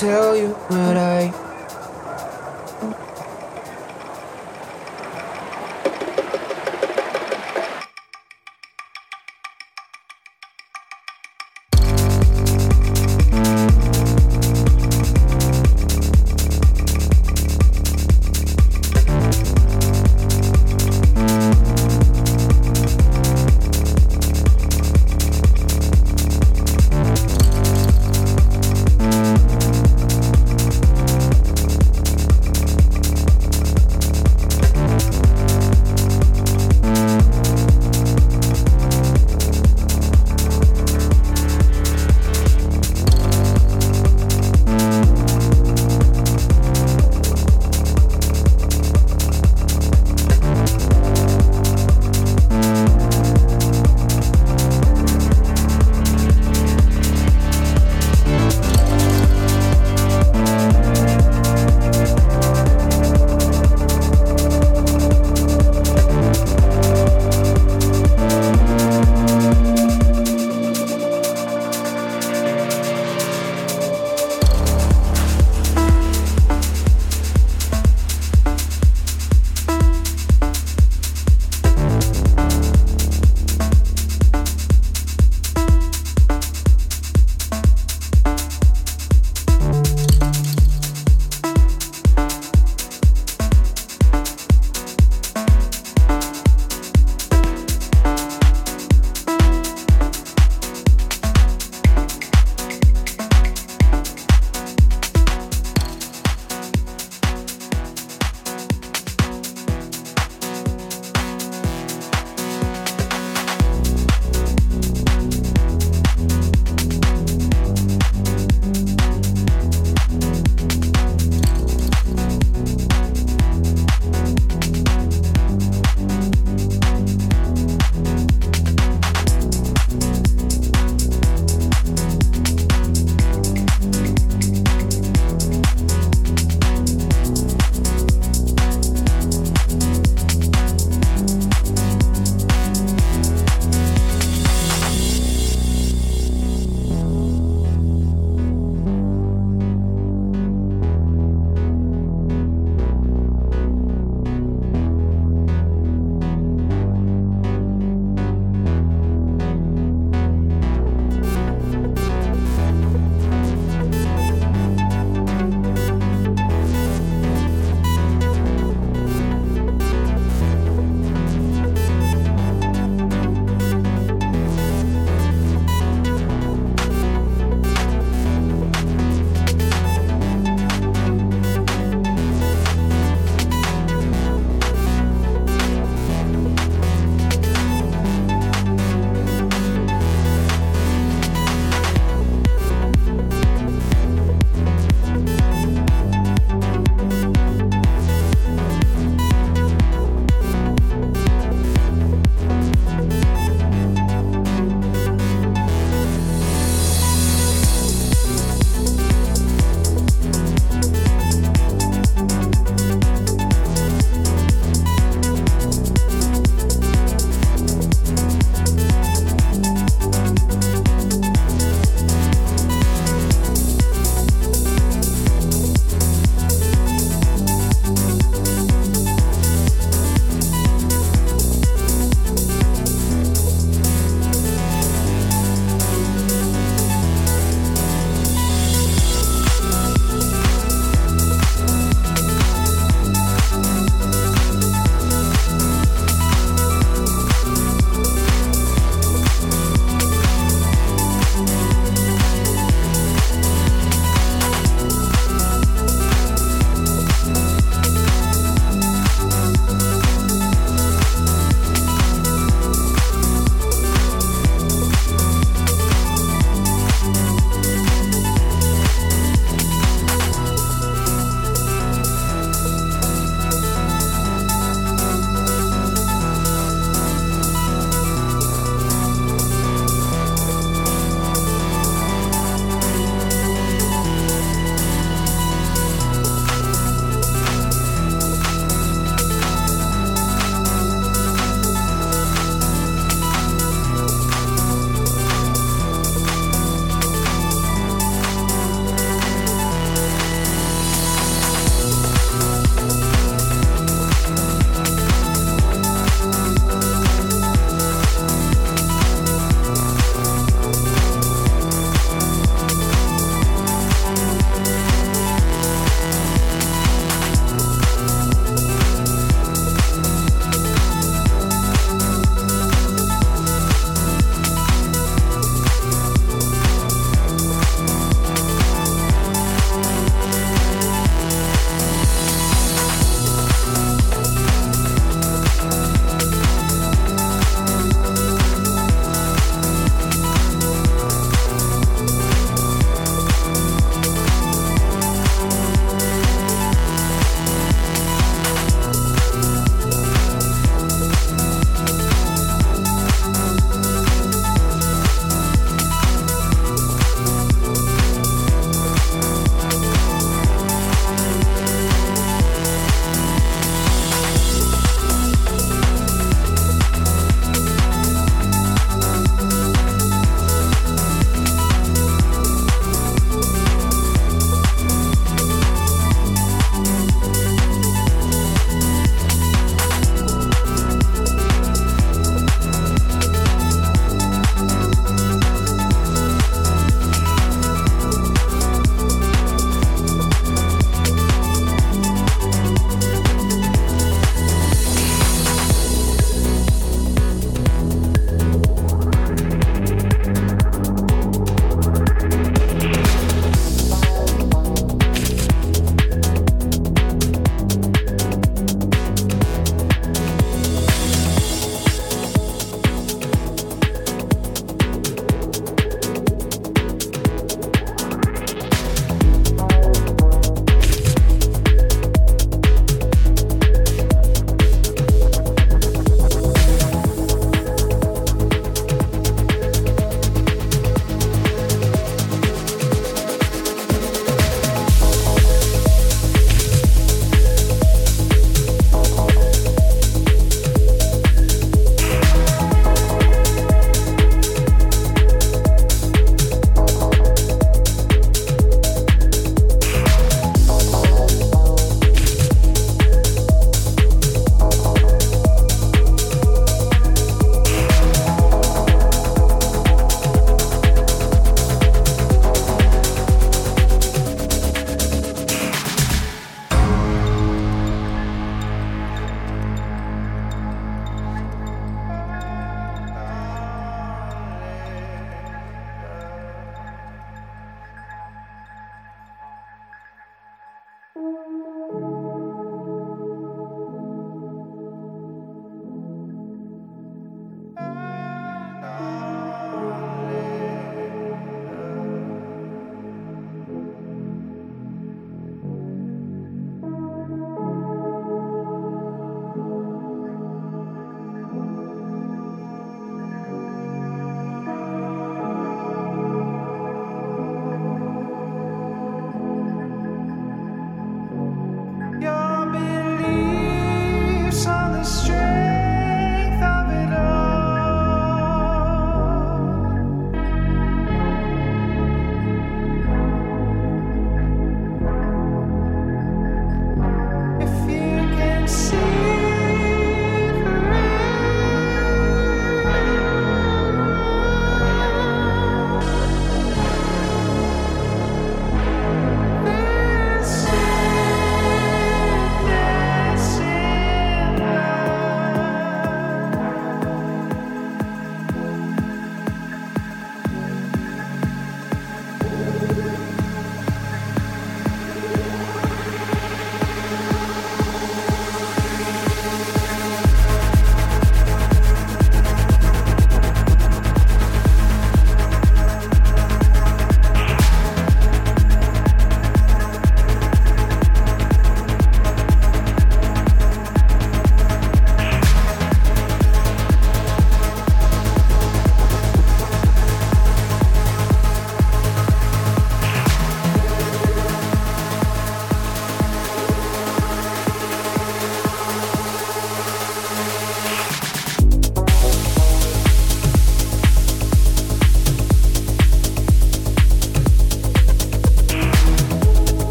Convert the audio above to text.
tell you when